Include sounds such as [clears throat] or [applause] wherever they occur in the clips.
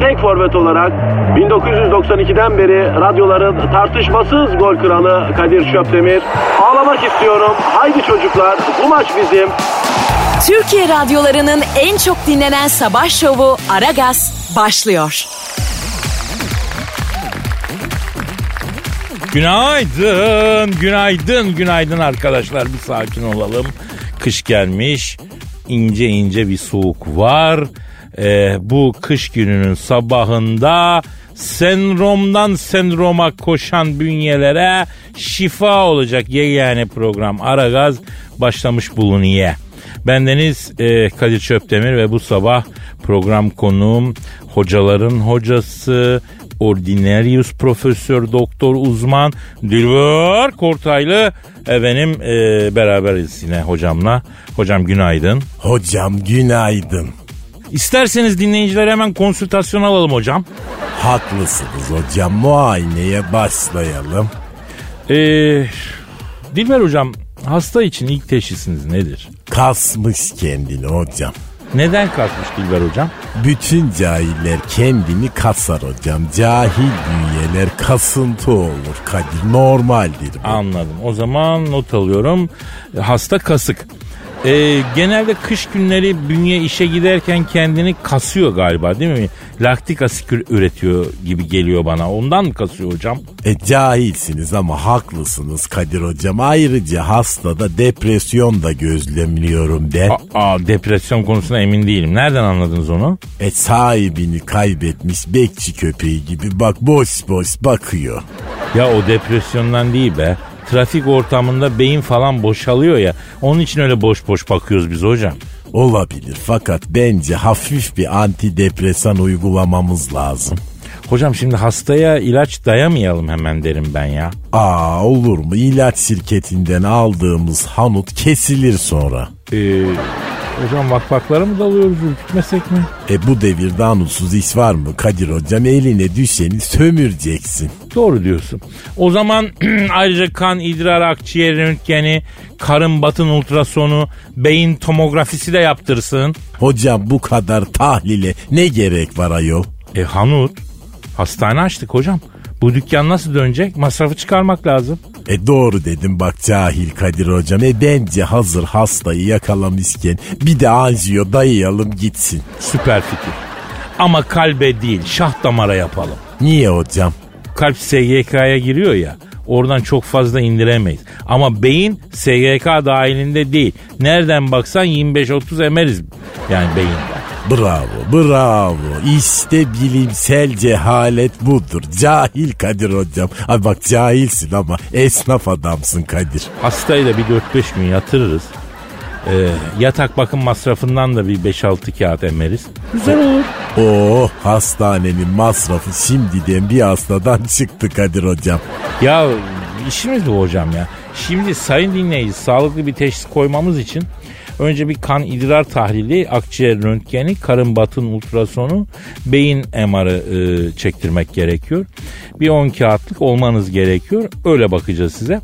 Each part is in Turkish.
tek forvet olarak 1992'den beri radyoların tartışmasız gol kralı Kadir Şöpdemir. Ağlamak istiyorum. Haydi çocuklar bu maç bizim. Türkiye radyolarının en çok dinlenen sabah şovu Aragaz başlıyor. Günaydın, günaydın, günaydın arkadaşlar. Bir sakin olalım. Kış gelmiş, ince ince bir soğuk var. Ee, bu kış gününün sabahında sendromdan sendroma koşan bünyelere şifa olacak yegane program Aragaz başlamış bulunuyor. Bendeniz e, Kadir Çöptemir ve bu sabah program konuğum hocaların hocası, Ordinarius Profesör Doktor Uzman Dilber Kortaylı efendim e, beraberiz yine hocamla. Hocam günaydın. Hocam günaydın. İsterseniz dinleyiciler hemen konsültasyon alalım hocam. Haklısınız hocam muayeneye başlayalım. Ee, Dilber hocam hasta için ilk teşhisiniz nedir? Kasmış kendini hocam. Neden kasmış Dilber hocam? Bütün cahiller kendini kasar hocam. Cahil bünyeler kasıntı olur Kadir normaldir bu. Anladım. O zaman not alıyorum. Hasta kasık. Ee, genelde kış günleri bünye işe giderken kendini kasıyor galiba değil mi? Laktik asit üretiyor gibi geliyor bana. Ondan mı kasıyor hocam? E cahilsiniz ama haklısınız Kadir hocam. Ayrıca hastada depresyon da gözlemliyorum ben. Aa, depresyon konusunda emin değilim. Nereden anladınız onu? E sahibini kaybetmiş bekçi köpeği gibi bak boş boş bakıyor. Ya o depresyondan değil be. Trafik ortamında beyin falan boşalıyor ya. Onun için öyle boş boş bakıyoruz biz hocam. Olabilir fakat bence hafif bir antidepresan uygulamamız lazım. Hocam şimdi hastaya ilaç dayamayalım hemen derim ben ya. Aa olur mu? İlaç şirketinden aldığımız hanut kesilir sonra. Ee, hocam vakfaklara mı dalıyoruz ürkütmesek mi? E bu devirde hanutsuz iş var mı Kadir hocam? Eline düşeni sömüreceksin. Doğru diyorsun. O zaman [clears throat] ayrıca kan, idrar, akciğer röntgeni, karın batın ultrasonu, beyin tomografisi de yaptırsın. Hocam bu kadar tahlile ne gerek var ayol? E Hanut, hastane açtık hocam. Bu dükkan nasıl dönecek? Masrafı çıkarmak lazım. E doğru dedim bak cahil Kadir hocam. E bence hazır hastayı yakalamışken bir de anjiyo dayayalım gitsin. Süper fikir. Ama kalbe değil şah damara yapalım. Niye hocam? Kalp SGK'ya giriyor ya oradan çok fazla indiremeyiz. Ama beyin SGK dahilinde değil. Nereden baksan 25-30 emeriz yani beyinden. Bravo, bravo. İşte bilimsel cehalet budur. Cahil Kadir hocam. Ay bak cahilsin ama esnaf adamsın Kadir. Hastayı da bir 4-5 gün yatırırız. Ee, yatak bakım masrafından da bir 5-6 kağıt emeriz. Güzel olur. Oo hastanenin masrafı şimdiden bir hastadan çıktı Kadir hocam. Ya işimiz bu hocam ya. Şimdi sayın dinleyici sağlıklı bir teşhis koymamız için önce bir kan idrar tahlili, akciğer röntgeni, karın batın ultrasonu, beyin MR'ı e, çektirmek gerekiyor. Bir 10 kağıtlık olmanız gerekiyor. Öyle bakacağız size.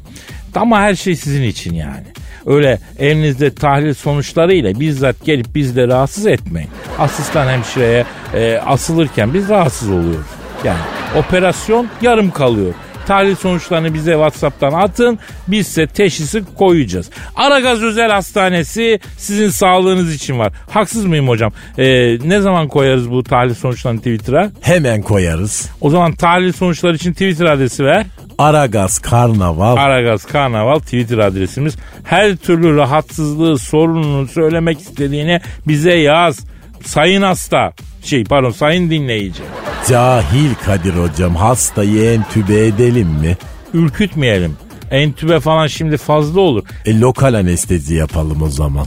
Ama her şey sizin için yani. Öyle elinizde tahlil sonuçlarıyla bizzat gelip bizle rahatsız etmeyin. Asistan hemşireye e, asılırken biz rahatsız oluyoruz. Yani operasyon yarım kalıyor. Tahlil sonuçlarını bize WhatsApp'tan atın. Biz size teşhisi koyacağız. Aragaz Özel Hastanesi sizin sağlığınız için var. Haksız mıyım hocam? Ee, ne zaman koyarız bu tahlil sonuçlarını Twitter'a? Hemen koyarız. O zaman tahlil sonuçları için Twitter adresi ver. Aragaz Karnaval. Aragaz Karnaval Twitter adresimiz. Her türlü rahatsızlığı, sorununu söylemek istediğini bize yaz. Sayın hasta. Şey pardon sayın dinleyici. Cahil Kadir hocam hastayı entübe edelim mi? ürkütmeyelim. Entübe falan şimdi fazla olur. E, lokal anestezi yapalım o zaman.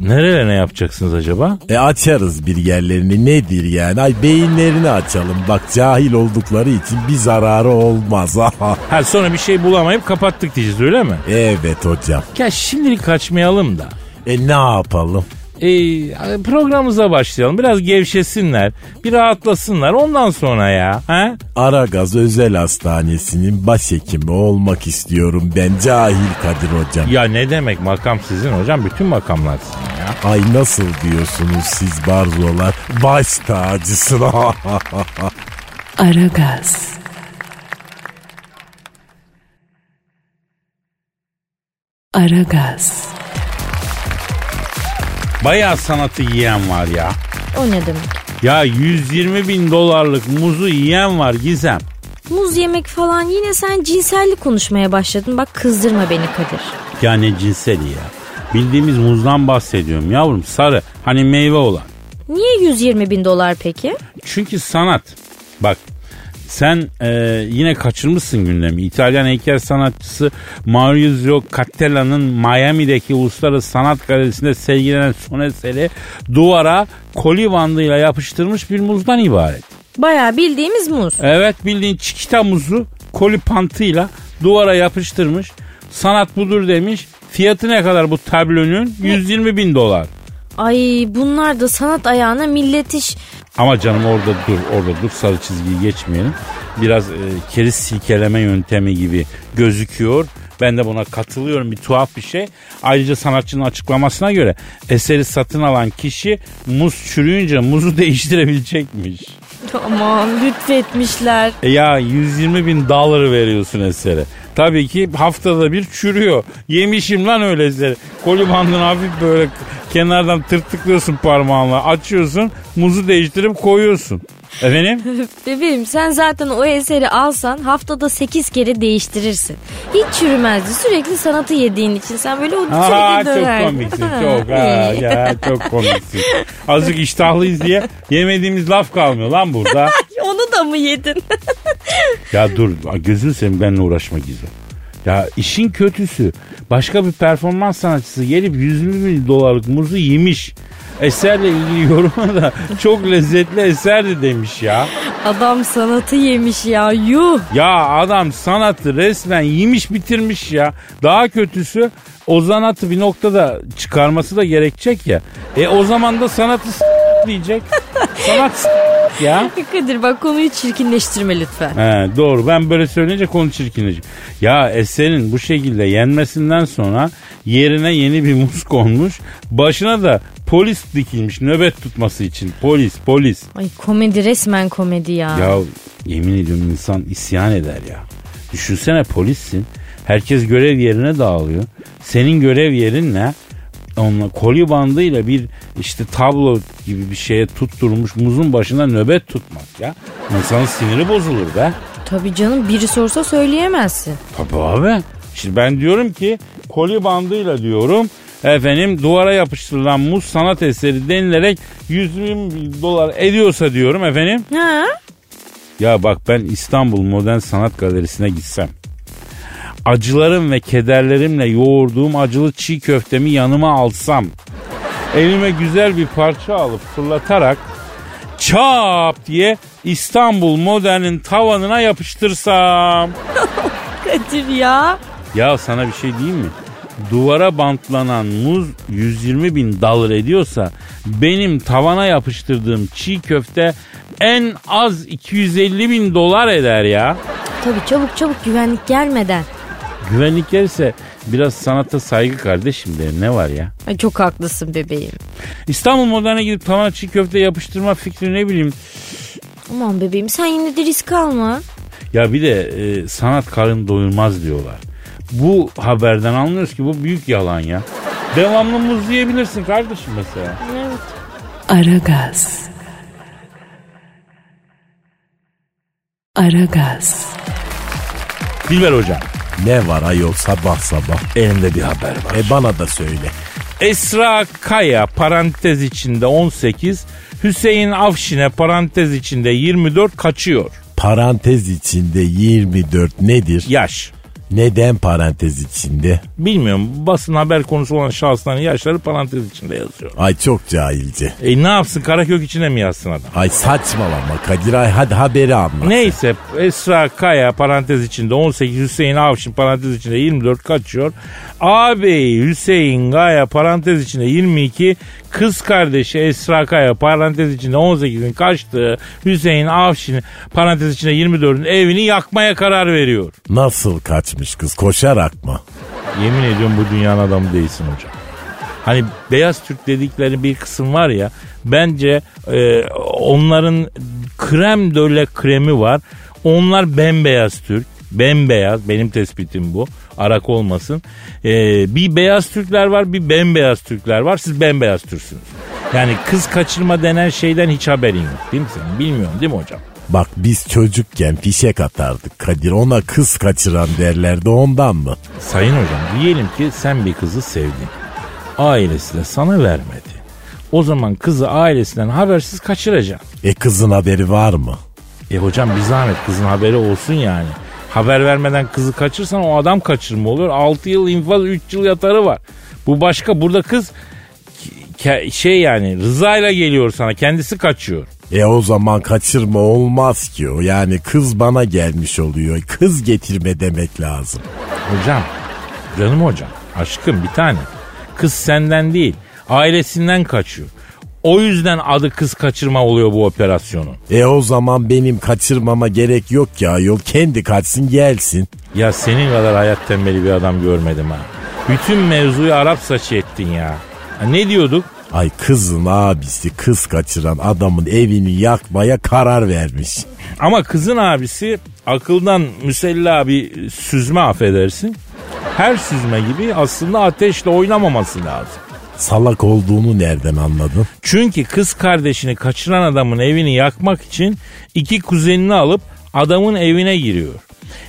Nerelere ne yapacaksınız acaba? E açarız bir yerlerini nedir yani? Ay beyinlerini açalım. Bak cahil oldukları için bir zararı olmaz. [laughs] Ha sonra bir şey bulamayıp kapattık diyeceğiz öyle mi? evet hocam. Ya şimdilik kaçmayalım da. E ne yapalım? E, programımıza başlayalım. Biraz gevşesinler. Bir rahatlasınlar. Ondan sonra ya. Ha? Aragaz Özel Hastanesi'nin başhekimi olmak istiyorum ben cahil Kadir hocam. Ya ne demek makam sizin hocam? Bütün makamlar sizin ya. Ay nasıl diyorsunuz siz barzolar? Baş tacısın. [laughs] Aragaz. Aragaz. Bayağı sanatı yiyen var ya. O ne demek? Ya 120 bin dolarlık muzu yiyen var Gizem. Muz yemek falan yine sen cinsellik konuşmaya başladın. Bak kızdırma beni Kadir. Ya ne cinseli ya. Bildiğimiz muzdan bahsediyorum yavrum sarı hani meyve olan. Niye 120 bin dolar peki? Çünkü sanat. Bak sen e, yine kaçırmışsın gündemi. İtalyan heykel sanatçısı Maurizio Cattelan'ın Miami'deki Uluslararası Sanat Galerisi'nde sergilenen son eseri duvara koli bandıyla yapıştırmış bir muzdan ibaret. Bayağı bildiğimiz muz. Evet bildiğin çikita muzu koli pantıyla duvara yapıştırmış. Sanat budur demiş. Fiyatı ne kadar bu tablonun? 120 bin dolar. Ay bunlar da sanat ayağına millet iş. Ama canım orada dur, orada dur sarı çizgiyi geçmeyelim. Biraz e, keriz silkeleme yöntemi gibi gözüküyor. Ben de buna katılıyorum bir tuhaf bir şey. Ayrıca sanatçının açıklamasına göre eseri satın alan kişi muz çürüyünce muzu [laughs] değiştirebilecekmiş. Aman lütfetmişler. E ya 120 bin doları veriyorsun esere. Tabii ki haftada bir çürüyor. Yemişim lan öyle eseri. Koli bandını hafif böyle kenardan tırtıklıyorsun parmağınla. Açıyorsun muzu değiştirip koyuyorsun. Efendim? [laughs] Bebeğim sen zaten o eseri alsan haftada 8 kere değiştirirsin. Hiç çürümezdi. Sürekli sanatı yediğin için sen böyle o Aa, sürekli çok komiksin [laughs] çok. Ha, ya, çok komiksin. Azıcık iştahlıyız diye yemediğimiz laf kalmıyor lan burada. [laughs] Onu da mı yedin? Ya dur gözünü seveyim benimle uğraşma Gizo. Ya işin kötüsü başka bir performans sanatçısı gelip 120 bin dolarlık muzu yemiş. Eserle ilgili yoruma da çok lezzetli eserdi demiş ya. Adam sanatı yemiş ya yuh. Ya adam sanatı resmen yemiş bitirmiş ya. Daha kötüsü o sanatı bir noktada çıkarması da gerekecek ya. E o zaman da sanatı s- diyecek. Sanat s- ya. Kadir bak konuyu çirkinleştirme lütfen. He, doğru ben böyle söyleyince konu çirkinleşecek. Ya eserin bu şekilde yenmesinden sonra yerine yeni bir muz konmuş. Başına da polis dikilmiş nöbet tutması için. Polis polis. Ay komedi resmen komedi ya. Ya yemin ediyorum insan isyan eder ya. Düşünsene polissin. Herkes görev yerine dağılıyor. Senin görev yerin ne? Onunla koli bandıyla bir işte tablo gibi bir şeye tutturmuş muzun başına nöbet tutmak ya. İnsanın siniri bozulur be. Tabii canım biri sorsa söyleyemezsin. Tabii abi. Şimdi ben diyorum ki koli bandıyla diyorum efendim duvara yapıştırılan muz sanat eseri denilerek 120 bin dolar ediyorsa diyorum efendim. Ha? Ya bak ben İstanbul Modern Sanat Galerisi'ne gitsem. Acılarım ve kederlerimle yoğurduğum acılı çiğ köftemi yanıma alsam. Elime güzel bir parça alıp fırlatarak çap diye İstanbul Modern'in tavanına yapıştırsam. [laughs] Kadir ya. Ya sana bir şey diyeyim mi? Duvara bantlanan muz 120 bin dolar ediyorsa benim tavana yapıştırdığım çiğ köfte en az 250 bin dolar eder ya. Tabii çabuk çabuk güvenlik gelmeden. Güvenlik gelirse biraz sanata saygı kardeşim derim ne var ya. Ay çok haklısın bebeğim. İstanbul Modern'e gidip tavana çiğ köfte yapıştırma fikri ne bileyim. Aman bebeğim sen yine de risk alma. Ya bir de e, sanat karın doyurmaz diyorlar. Bu haberden anlıyoruz ki bu büyük yalan ya. Devamlı muz yiyebilirsin kardeşim mesela. Aragaz. Aragaz. Dilber hocam. ne var ayol sabah sabah? Elimde bir haber var. E bana da söyle. Esra Kaya parantez içinde 18, Hüseyin Afşin'e parantez içinde 24 kaçıyor. parantez içinde 24 nedir? Yaş. Neden parantez içinde? Bilmiyorum basın haber konusu olan şahısların yaşları parantez içinde yazıyor. Ay çok cahilce. E ne yapsın Karakök içine mi yazsın adam? Ay saçmalama Kadir ay hadi haberi anlat. Neyse Esra Kaya parantez içinde 18 Hüseyin Avşin parantez içinde 24 kaçıyor. Ağabey Hüseyin Kaya parantez içinde 22 kız kardeşi Esra Kaya parantez içinde 18'in kaçtığı Hüseyin Avşin parantez içinde 24'ün evini yakmaya karar veriyor. Nasıl kaçmış kız koşarak mı? Yemin ediyorum bu dünyanın adamı değilsin hocam. Hani beyaz Türk dedikleri bir kısım var ya bence e, onların krem döle kremi var. Onlar bembeyaz Türk. Bembeyaz benim tespitim bu. Arak olmasın. E, bir beyaz Türkler var bir bembeyaz Türkler var. Siz bembeyaz Türksünüz. Yani kız kaçırma denen şeyden hiç haberin yok değil mi senin? Bilmiyorum değil mi hocam? Bak biz çocukken fişek atardık Kadir ona kız kaçıran derlerdi ondan mı? Sayın hocam diyelim ki sen bir kızı sevdin. Ailesi de sana vermedi. O zaman kızı ailesinden habersiz kaçıracaksın. E kızın haberi var mı? E hocam bir zahmet kızın haberi olsun yani. Haber vermeden kızı kaçırsan o adam kaçırma oluyor. 6 yıl infaz 3 yıl yatarı var. Bu başka burada kız şey yani rızayla geliyor sana kendisi kaçıyor. E o zaman kaçırma olmaz ki o. Yani kız bana gelmiş oluyor. Kız getirme demek lazım. Hocam canım hocam aşkım bir tane. Kız senden değil ailesinden kaçıyor. O yüzden adı kız kaçırma oluyor bu operasyonun. E o zaman benim kaçırmama gerek yok ki ayol. Kendi kaçsın gelsin. Ya senin kadar hayat tembeli bir adam görmedim ha. Bütün mevzuyu Arap saçı ettin ya. Ha, ne diyorduk? Ay kızın abisi kız kaçıran adamın evini yakmaya karar vermiş. Ama kızın abisi akıldan müsella bir süzme affedersin. Her süzme gibi aslında ateşle oynamaması lazım. Salak olduğunu nereden anladın? Çünkü kız kardeşini kaçıran adamın evini yakmak için iki kuzenini alıp adamın evine giriyor.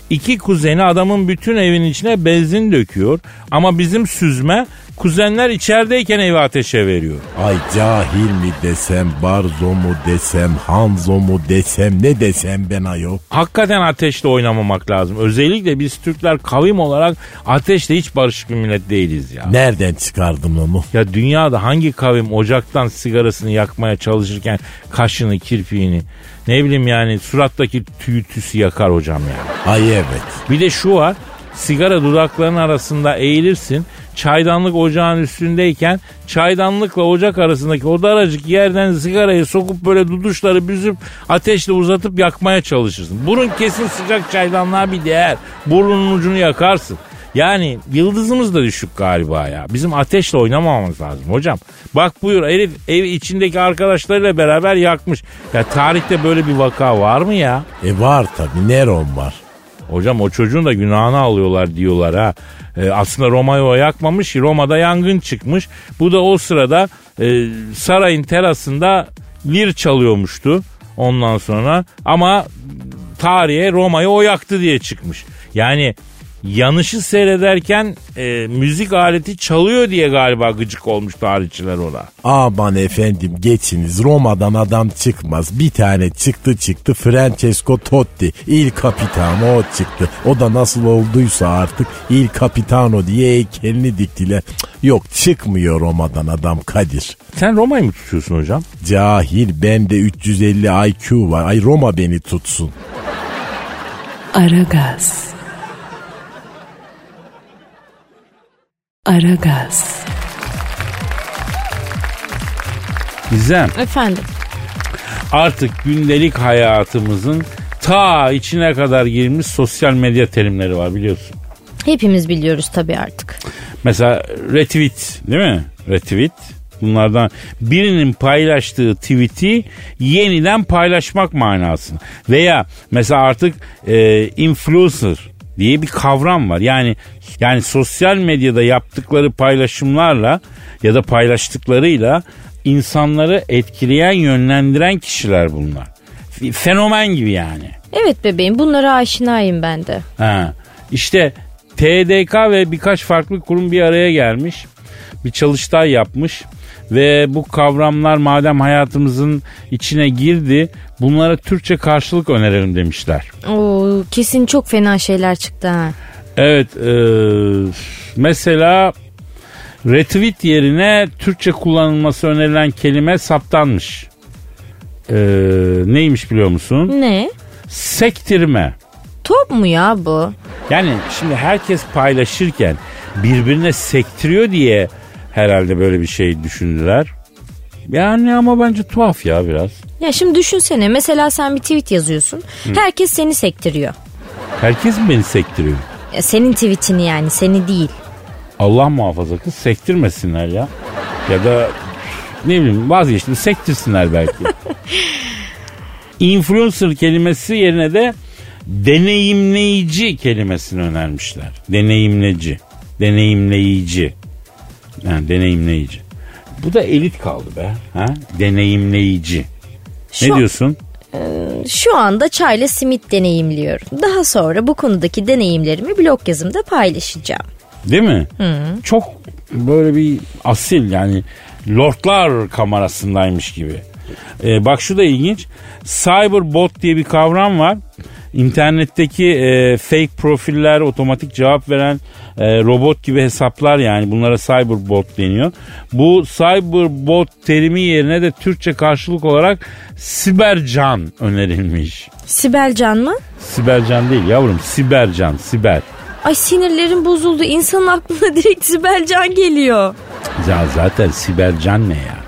İki kuzeni adamın bütün evin içine benzin döküyor. Ama bizim süzme kuzenler içerideyken evi ateşe veriyor. Ay cahil mi desem, barzo mu desem, hanzo mu desem, ne desem ben ayol. Hakikaten ateşle oynamamak lazım. Özellikle biz Türkler kavim olarak ateşle hiç barışık bir millet değiliz ya. Nereden çıkardın onu? Ya dünyada hangi kavim ocaktan sigarasını yakmaya çalışırken kaşını, kirpiğini, ne bileyim yani surattaki tüyü tüsü yakar hocam ya. Ay evet. Bir de şu var. Sigara dudaklarının arasında eğilirsin. Çaydanlık ocağın üstündeyken çaydanlıkla ocak arasındaki o daracık yerden sigarayı sokup böyle duduşları büzüp ateşle uzatıp yakmaya çalışırsın. Burun kesin sıcak çaydanlığa bir değer. Burnunun ucunu yakarsın. Yani yıldızımız da düşük galiba ya. Bizim ateşle oynamamamız lazım hocam. Bak buyur herif ev içindeki arkadaşlarıyla beraber yakmış. Ya tarihte böyle bir vaka var mı ya? E var tabi Neron var. Hocam o çocuğun da günahını alıyorlar diyorlar ha. Ee, aslında Roma'yı o yakmamış. Roma'da yangın çıkmış. Bu da o sırada e, sarayın terasında lir çalıyormuştu ondan sonra. Ama tarihe Roma'yı o yaktı diye çıkmış. Yani yanışı seyrederken e, müzik aleti çalıyor diye galiba gıcık olmuş tarihçiler ona. Aman efendim geçiniz Roma'dan adam çıkmaz. Bir tane çıktı çıktı Francesco Totti. Il Capitano o çıktı. O da nasıl olduysa artık Il Capitano diye heykelini diktiler. Yok çıkmıyor Roma'dan adam Kadir. Sen Roma'yı mı tutuyorsun hocam? Cahil bende 350 IQ var. Ay Roma beni tutsun. Aragaz. Aragaz. Gizem Efendim. artık gündelik hayatımızın ta içine kadar girmiş sosyal medya terimleri var biliyorsun. Hepimiz biliyoruz tabii artık. Mesela retweet değil mi? Retweet. Bunlardan birinin paylaştığı tweet'i yeniden paylaşmak manasını. Veya mesela artık e, influencer diye bir kavram var. Yani yani sosyal medyada yaptıkları paylaşımlarla ya da paylaştıklarıyla insanları etkileyen, yönlendiren kişiler bunlar. Fenomen gibi yani. Evet bebeğim bunlara aşinayım ben de. Ha. İşte TDK ve birkaç farklı kurum bir araya gelmiş. Bir çalıştay yapmış Ve bu kavramlar madem hayatımızın içine girdi bunlara Türkçe karşılık önerelim demişler. Oo, kesin çok fena şeyler çıktı ha. Evet e, mesela retweet yerine Türkçe kullanılması önerilen kelime saptanmış. E, neymiş biliyor musun? Ne? Sektirme. Top mu ya bu? Yani şimdi herkes paylaşırken birbirine sektiriyor diye herhalde böyle bir şey düşündüler. Yani ama bence tuhaf ya biraz. Ya şimdi düşünsene mesela sen bir tweet yazıyorsun. Herkes seni sektiriyor. Herkes mi beni sektiriyor? Ya senin tweetini yani seni değil. Allah muhafaza kız sektirmesinler ya. Ya da ne bileyim vazgeçtim sektirsinler belki. [laughs] Influencer kelimesi yerine de deneyimleyici kelimesini önermişler. Deneyimleyici. Deneyimleyici. Yani deneyimleyici. Bu da elit kaldı be. Ha? Deneyimleyici. Ne Şu, diyorsun? şu anda çayla simit deneyimliyorum. Daha sonra bu konudaki deneyimlerimi blog yazımda paylaşacağım. Değil mi? Çok böyle bir asil yani lordlar kamerasındaymış gibi. Ee, bak şu da ilginç. Cyberbot diye bir kavram var. İnternetteki e, fake profiller, otomatik cevap veren e, robot gibi hesaplar yani bunlara cyberbot deniyor. Bu cyberbot terimi yerine de Türkçe karşılık olarak sibercan önerilmiş. Sibelcan mı? Sibercan değil yavrum, sibercan, siber. Ay sinirlerim bozuldu. İnsanın aklına direkt Sibelcan geliyor. Ya zaten sibercan ne ya?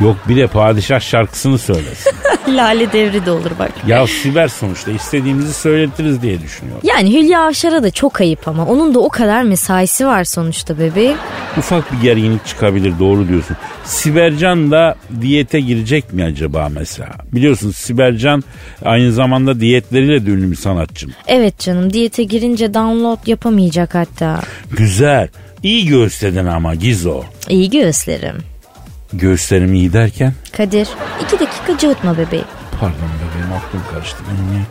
Yok bir de padişah şarkısını söylesin. [laughs] Lale devri de olur bak. ya siber sonuçta istediğimizi söyletiriz diye düşünüyor. Yani Hülya Avşar'a da çok ayıp ama onun da o kadar mesaisi var sonuçta bebeğim. Ufak bir gerginlik çıkabilir doğru diyorsun. Sibercan da diyete girecek mi acaba mesela? Biliyorsun Sibercan aynı zamanda diyetleriyle de ünlü bir sanatçım. Evet canım diyete girince download yapamayacak hatta. Güzel. İyi göğüsledin ama Gizo. İyi göğüslerim. Göğüslerim iyi derken? Kadir iki dakika cıvıtma bebeğim. Pardon bebeğim aklım karıştı benim ya.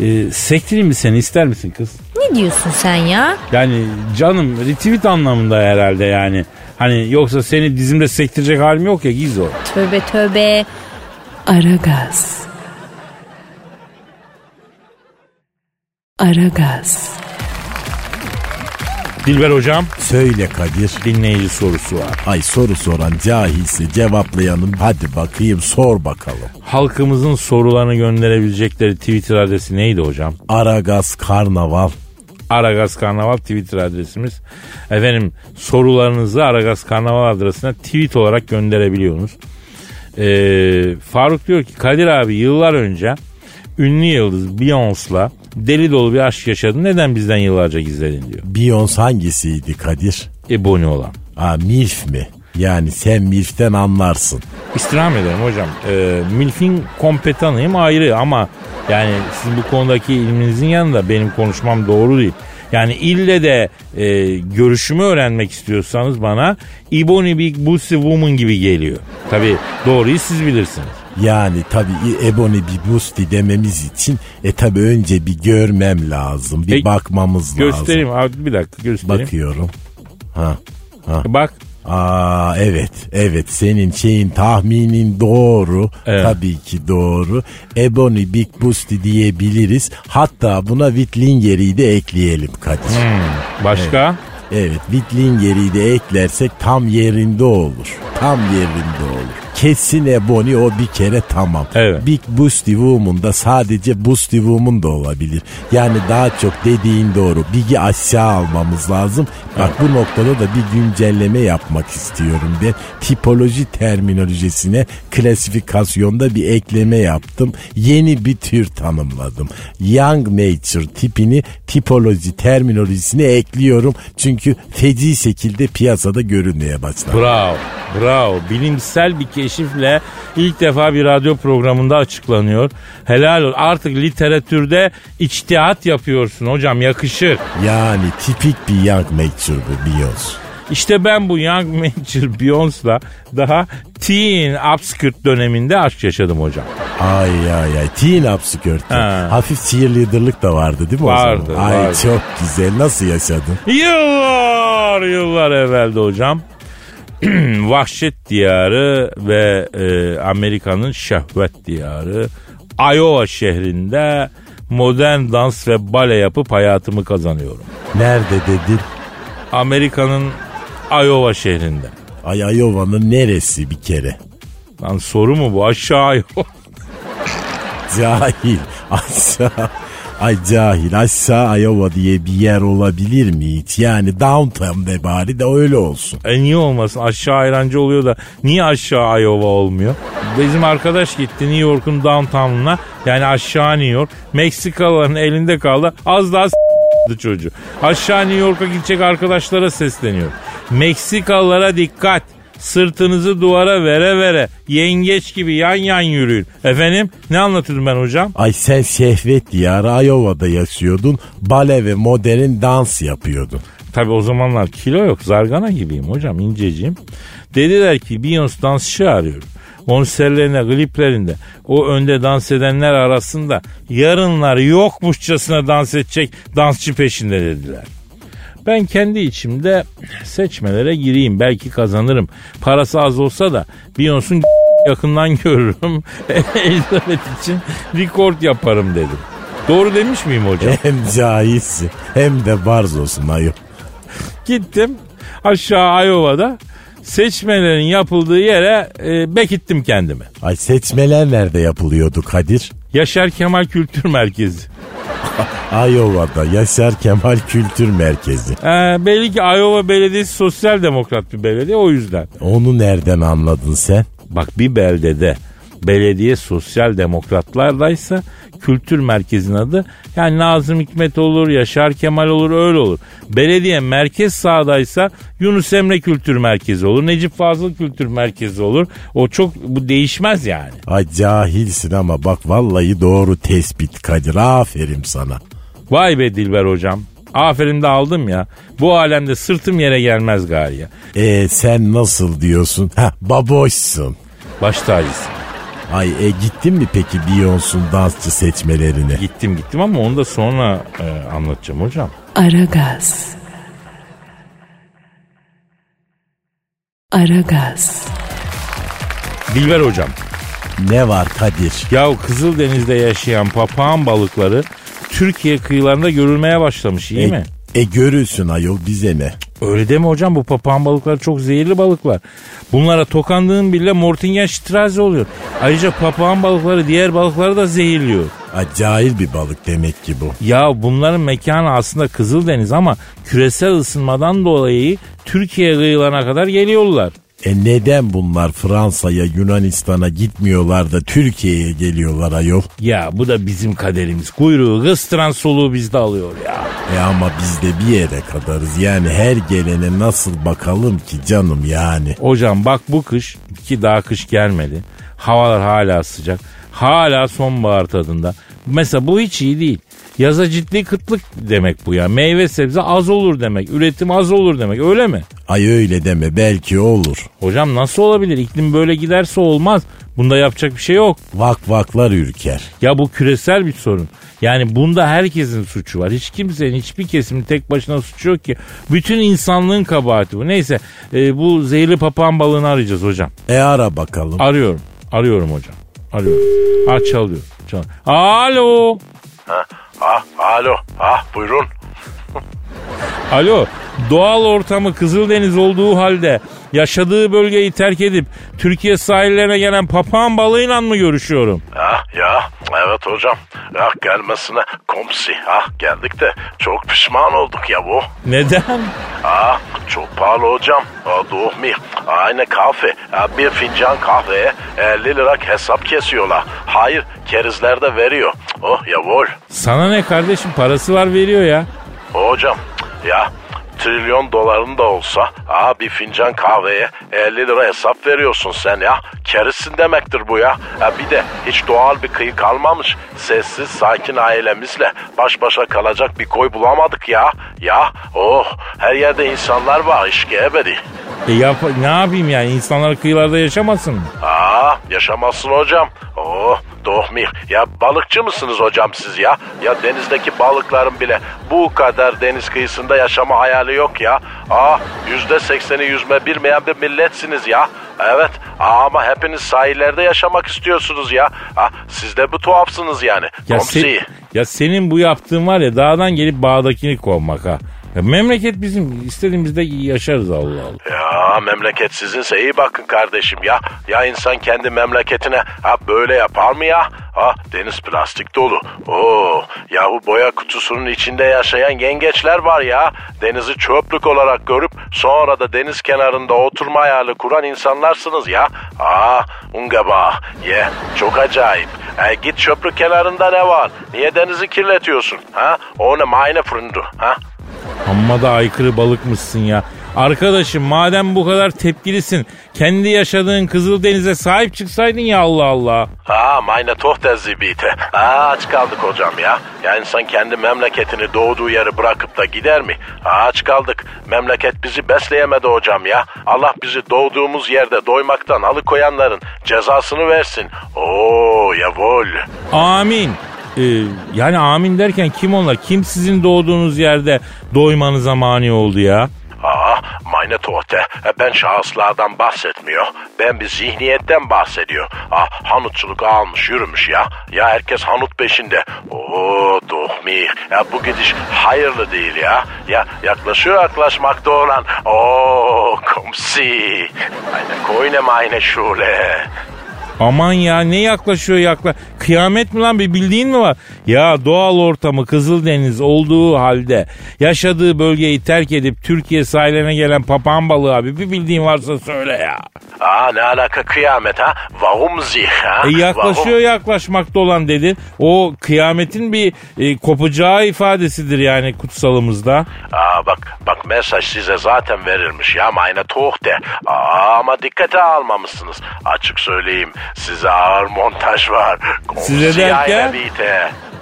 Ee, sektireyim mi seni ister misin kız? Ne diyorsun sen ya? Yani canım retweet anlamında herhalde yani. Hani yoksa seni dizimde sektirecek halim yok ya Gizo. Tövbe tövbe. Aragaz. Aragaz. Dilber hocam Söyle Kadir. dinleyici sorusu var. Ay soru soran cahilse cevaplayanın hadi bakayım sor bakalım. Halkımızın sorularını gönderebilecekleri Twitter adresi neydi hocam? Aragaz Karnaval. Aragaz Karnaval Twitter adresimiz. Efendim sorularınızı Aragaz Karnaval adresine tweet olarak gönderebiliyorsunuz. Ee, Faruk diyor ki Kadir abi yıllar önce ünlü yıldız Beyoncé'la deli dolu bir aşk yaşadın. Neden bizden yıllarca gizledin diyor. Beyoncé hangisiydi Kadir? Ebony olan. Aa Milf mi? Yani sen Milf'ten anlarsın. İstirham ederim hocam. Ee, Milf'in kompetanıyım ayrı ama yani sizin bu konudaki ilminizin yanında benim konuşmam doğru değil. Yani ille de e, görüşümü öğrenmek istiyorsanız bana Ebony Big Pussy Woman gibi geliyor. Tabi doğruyu siz bilirsiniz. Yani tabii Ebony bir Busti dememiz için e tabii önce bir görmem lazım. Bir E, bakmamız Göstereyim lazım. abi bir dakika göstereyim. Bakıyorum. Ha. Bak Aa evet evet senin şeyin tahminin doğru Evet. tabii ki doğru Ebony Big Busti diyebiliriz hatta buna Wittlinger'i de ekleyelim Kadir Hmm. başka evet Wittlinger'i de eklersek tam yerinde olur tam yerinde olur kesin Ebony o bir kere tamam. Evet. Big Busti Woman da sadece Busti Woman da olabilir. Yani daha çok dediğin doğru. Big'i aşağı almamız lazım. Bak bu noktada da bir güncelleme yapmak istiyorum ben tipoloji terminolojisine klasifikasyonda bir ekleme yaptım. Yeni bir tür tanımladım. Young Nature tipini tipoloji terminolojisine ekliyorum. Çünkü feci şekilde piyasada görünmeye başladı. Bravo, bravo. Bilimsel bir keşifle ilk defa bir radyo programında açıklanıyor. Helal ol. Artık literatürde içtihat yapıyorsun hocam yakışır. Yani tipik bir Young Nature bu Beyoncé. İşte ben bu Young Major Beyoncé'la daha teen upskirt döneminde aşk yaşadım hocam. Ay ay ay teen upskirt'te. Ha. Hafif cheerleader'lık da vardı değil mi Vardı, o zaman? Ay vardı. çok güzel nasıl yaşadın? Yıllar yıllar evvelde hocam. [clears throat] vahşet diyarı ve e, Amerika'nın şehvet diyarı Iowa şehrinde modern dans ve bale yapıp hayatımı kazanıyorum. Nerede dedin? Amerika'nın Iowa şehrinde. Ay Iowa'nın neresi bir kere? Lan soru mu bu aşağı Iowa. Cahil. Aşağı. Ay cahil aşağı Iowa diye bir yer olabilir mi hiç? Yani downtown de bari de öyle olsun. E niye olmasın aşağı ayrancı oluyor da niye aşağı Iowa olmuyor? Bizim arkadaş gitti New York'un downtown'una yani aşağı New York. Meksikalıların elinde kaldı az daha s**tı çocuğu. Aşağı New York'a gidecek arkadaşlara sesleniyor. Meksikalılara dikkat. Sırtınızı duvara vere vere yengeç gibi yan yan yürüyün. Efendim ne anlatıyordum ben hocam? Ay sen şehvet diyarı Iowa'da yaşıyordun. Bale ve modern dans yapıyordun. Tabi o zamanlar kilo yok zargana gibiyim hocam inceciyim. Dediler ki Beyoncé dansçı arıyor. Konserlerine, kliplerinde o önde dans edenler arasında yarınlar yokmuşçasına dans edecek dansçı peşinde dediler. Ben kendi içimde seçmelere gireyim. Belki kazanırım. Parası az olsa da Beyoncé'un [laughs] yakından görürüm. [laughs] Elizabeth için rekord yaparım dedim. Doğru demiş miyim hocam? [laughs] Hem cahilsin hem de barzosun ayol. Gittim aşağı Iowa'da seçmelerin yapıldığı yere e, bekittim kendimi. Ay seçmeler nerede yapılıyordu Kadir? Yaşar Kemal Kültür Merkezi. [laughs] Iowa'da Yaşar Kemal Kültür Merkezi. Ee, belli ki Iowa Belediyesi sosyal demokrat bir belediye o yüzden. Onu nereden anladın sen? Bak bir beldede belediye sosyal demokratlardaysa kültür merkezinin adı yani Nazım Hikmet olur, Yaşar Kemal olur öyle olur. Belediye merkez sağdaysa Yunus Emre Kültür Merkezi olur, Necip Fazıl Kültür Merkezi olur. O çok bu değişmez yani. Ay cahilsin ama bak vallahi doğru tespit Kadir. Aferin sana. Vay be Dilber hocam. Aferin de aldım ya. Bu alemde sırtım yere gelmez gari ya. E sen nasıl diyorsun? Ha baboşsun. Baş tacısın. Ay e gittin mi peki Beyoncé'un dansçı seçmelerine? Gittim gittim ama onu da sonra e, anlatacağım hocam. Aragaz. Aragaz. Dilber hocam. Ne var Kadir? Ya Kızıldeniz'de yaşayan papağan balıkları Türkiye kıyılarında görülmeye başlamış iyi e, mi? E görürsün ayol bize ne? Öyle deme hocam bu papağan balıkları çok zehirli balıklar. Bunlara tokandığın bile Mortingen Strasse oluyor. Ayrıca papağan balıkları diğer balıkları da zehirliyor. Acayip bir balık demek ki bu. Ya bunların mekanı aslında Kızıldeniz ama küresel ısınmadan dolayı Türkiye kıyılarına kadar geliyorlar. E neden bunlar Fransa'ya Yunanistan'a gitmiyorlar da Türkiye'ye geliyorlar ayol? Ya bu da bizim kaderimiz. Kuyruğu kıstıran soluğu bizde alıyor ya. E ama biz de bir yere kadarız. Yani her gelene nasıl bakalım ki canım yani. Hocam bak bu kış ki daha kış gelmedi. Havalar hala sıcak. Hala sonbahar tadında. Mesela bu hiç iyi değil. Yaza ciddi kıtlık demek bu ya. Meyve sebze az olur demek. Üretim az olur demek. Öyle mi? Ay öyle deme belki olur. Hocam nasıl olabilir? İklim böyle giderse olmaz. Bunda yapacak bir şey yok. Vak vaklar ürker. Ya bu küresel bir sorun. Yani bunda herkesin suçu var. Hiç kimsenin hiçbir kesimin tek başına suçu yok ki. Bütün insanlığın kabahati bu. Neyse e, bu zehirli papağan balığını arayacağız hocam. E ara bakalım. Arıyorum. Arıyorum hocam. Arıyorum. Ha çalıyor. çalıyor. Alo. Ah, alo. Ah, buyurun. Alo. Doğal ortamı Kızıldeniz olduğu halde yaşadığı bölgeyi terk edip Türkiye sahillerine gelen papağan balığıyla mı görüşüyorum? Ah, ya, evet hocam. Ah, gelmesine komsi. Ah, geldik de çok pişman olduk ya bu. Neden? Ah, çok pahalı hocam. Ah, doğru mu? Aynı kahve. Ah, bir fincan kahveye 50 lira hesap kesiyorlar. Hayır, kerizler de veriyor. Oh, yavul. Sana ne kardeşim parası var veriyor ya. Hocam, ya trilyon doların da olsa aa bir fincan kahveye 50 lira hesap veriyorsun sen ya. Kerizsin demektir bu ya. ya. Bir de hiç doğal bir kıyı kalmamış. Sessiz sakin ailemizle baş başa kalacak bir koy bulamadık ya. Ya oh her yerde insanlar var işke ebedi. E yap, ne yapayım yani insanlar kıyılarda yaşamasın mı? Aa yaşamazsın hocam. Oh Dohmih ya balıkçı mısınız hocam siz ya? Ya denizdeki balıkların bile bu kadar deniz kıyısında yaşama hayali yok ya. Aa yüzde sekseni yüzme bilmeyen bir milletsiniz ya. Evet ama hepiniz sahillerde yaşamak istiyorsunuz ya. Ha, siz de bu tuhafsınız yani. Ya, Komsi. se- ya senin bu yaptığın var ya dağdan gelip bağdakini kovmak ha. Memleket bizim istediğimizde yaşarız Allah Allah. Ya memleket sizinse iyi bakın kardeşim ya. Ya insan kendi memleketine ha böyle yapar mı ya? Ha deniz plastik dolu. Oo yahu boya kutusunun içinde yaşayan yengeçler var ya. Denizi çöplük olarak görüp sonra da deniz kenarında oturma hayali kuran insanlarsınız ya. Aa ungaba ye çok acayip. E, git çöplük kenarında ne var? Niye denizi kirletiyorsun? Ha? O ne meine Freunde? Ha? Amma da aykırı balıkmışsın ya. Arkadaşım madem bu kadar tepkilisin kendi yaşadığın Kızıldeniz'e sahip çıksaydın ya Allah Allah. Ha meine Tochter sie bitte. Ha aç kaldık hocam ya. Ya insan kendi memleketini doğduğu yeri bırakıp da gider mi? Ha aç kaldık. Memleket bizi besleyemedi hocam ya. Allah bizi doğduğumuz yerde doymaktan alıkoyanların cezasını versin. Oo yavol. Amin. Ee, yani amin derken kim onlar? Kim sizin doğduğunuz yerde doymanıza mani oldu ya? Aa, meine Tochter. E, Ben şahıslardan bahsetmiyor. Ben bir zihniyetten bahsediyor. Ah, hanutçuluk almış yürümüş ya. Ya herkes hanut peşinde. Oo, dohmi. Ya bu gidiş hayırlı değil ya. Ya yaklaşıyor yaklaşmakta olan. Oo, komsi. Eine koyne meine Schule. Aman ya ne yaklaşıyor yakla. Kıyamet mi lan bir bildiğin mi var? Ya doğal ortamı Kızıldeniz olduğu halde yaşadığı bölgeyi terk edip Türkiye sahiline gelen papağan balığı abi bir bildiğin varsa söyle ya. Aa ne alaka kıyamet ha? Warum sich ha? E yaklaşıyor yaklaşmakta olan dedin. O kıyametin bir e, kopacağı ifadesidir yani kutsalımızda. Aa bak bak mesaj size zaten verilmiş ya meine Tochter. Aa ama dikkate almamışsınız. Açık söyleyeyim size ağır montaj var. Size derken?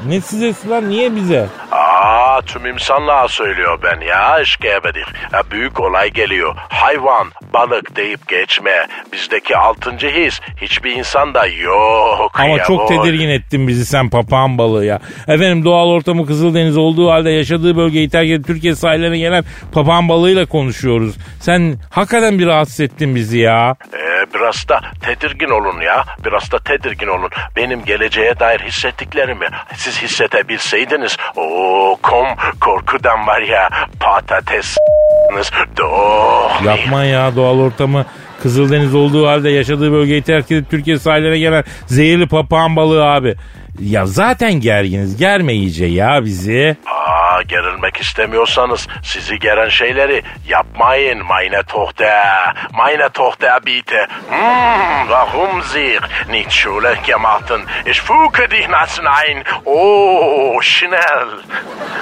Ne size lan niye bize? Aa tüm insanlığa söylüyor ben ya işkebedik. Ya, büyük olay geliyor. Hayvan, balık deyip geçme. Bizdeki altıncı his hiçbir insanda yok. Ama çok yavul. tedirgin ettin bizi sen papağan balığı ya. Efendim doğal ortamı Kızıldeniz olduğu halde yaşadığı bölgeyi terk edip Türkiye sahillerine gelen papağan balığıyla konuşuyoruz. Sen hakikaten bir rahatsız ettin bizi ya. Ee, biraz da tedirgin olun ya. Biraz da tedirgin olun. Benim geleceğe dair hissettiklerimi siz hissedebilseydiniz. O kom korkudan var ya patates Doğ. Yapma ya doğal ortamı Kızıldeniz olduğu halde yaşadığı bölgeyi terk edip Türkiye sahillerine gelen zehirli papağan balığı abi. Ya zaten gerginiz. Germe iyice ya bizi. Aa, gerilmek istemiyorsanız sizi geren şeyleri yapmayın meine Tochter. Meine Tochter bitte. Hmm, warum sich nicht Schule gemachten? Ich fuke dich nach nein. Oh, schnell.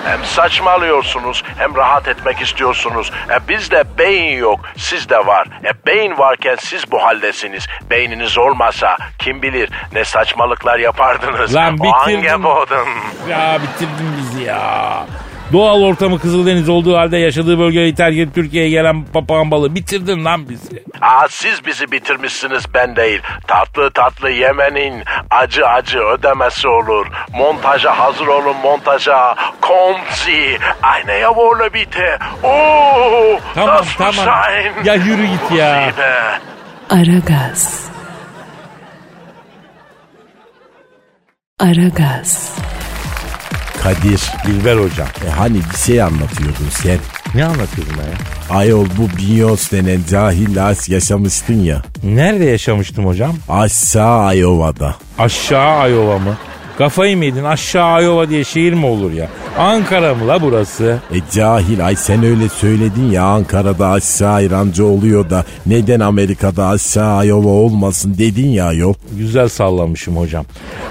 Hem saçmalıyorsunuz hem rahat etmek istiyorsunuz. E, bizde beyin yok, sizde var. E, beyin varken siz bu haldesiniz. Beyniniz olmasa kim bilir ne saçmalıklar yapardınız. Lan O bitirdin. hangi bodun? Ya bitirdin bizi ya. Doğal ortamı Kızıldeniz olduğu halde yaşadığı bölgeyi terk edip Türkiye'ye gelen papağan balığı bitirdin lan bizi. Aa, siz bizi bitirmişsiniz ben değil. Tatlı tatlı yemenin acı acı ödemesi olur. Montaja hazır olun montaja. Komsi. Eine jawohle bitte. Oo, Tamam tamam. Schein. Ya yürü git ya. Aragaz. Aragaz. Kadir. Dilber hocam. E hani bir şey anlatıyordun sen. Ne anlatıyordun ben ya? Ayol bu Beyoncé denen cahil as yaşamıştın ya. Nerede yaşamıştım hocam? Aşağı Iowa'da. Aşağı Ayova mı? Kafayı mı yedin? Aşağı Ayova diye şehir mi olur ya? Ankara mı la burası? E cahil ay sen öyle söyledin ya Ankara'da aşağı İrancı oluyor da neden Amerika'da aşağı Iowa olmasın dedin ya yol. Güzel sallamışım hocam.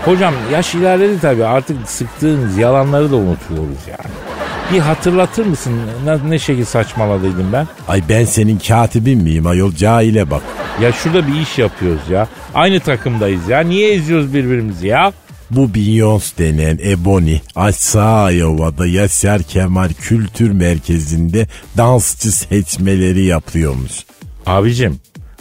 Hocam yaş ilerledi tabii artık sıktığınız yalanları da unutuyoruz yani. Bir hatırlatır mısın ne, ne şekil saçmaladıydım ben? Ay ben senin katibin miyim ayol cahile bak. Ya şurada bir iş yapıyoruz ya. Aynı takımdayız ya. Niye eziyoruz birbirimizi ya? Bu Beyoncé denen Ebony aşağı Iowa'da Yaşar Kemal Kültür Merkezi'nde dansçı seçmeleri yapıyormuş. Abicim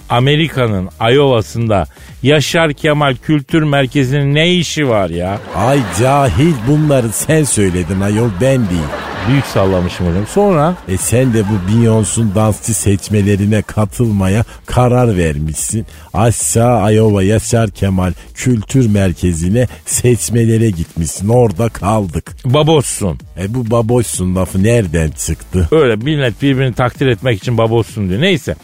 Amerika'nın Iowa'sında Yaşar Kemal Kültür Merkezi'nin ne işi var ya? Ay cahil bunları sen söyledin ayol ben değil. Büyük sallamışım hocam. Sonra E sen de bu Beyoncé'un dansçı seçmelerine katılmaya karar vermişsin. Aşağı Iowa Yaşar Kemal Kültür Merkezi'ne seçmelere gitmişsin. Orada kaldık. babossun. E bu baboşsun lafı nereden çıktı? Öyle millet birbirini takdir etmek için babossun diyor. Neyse.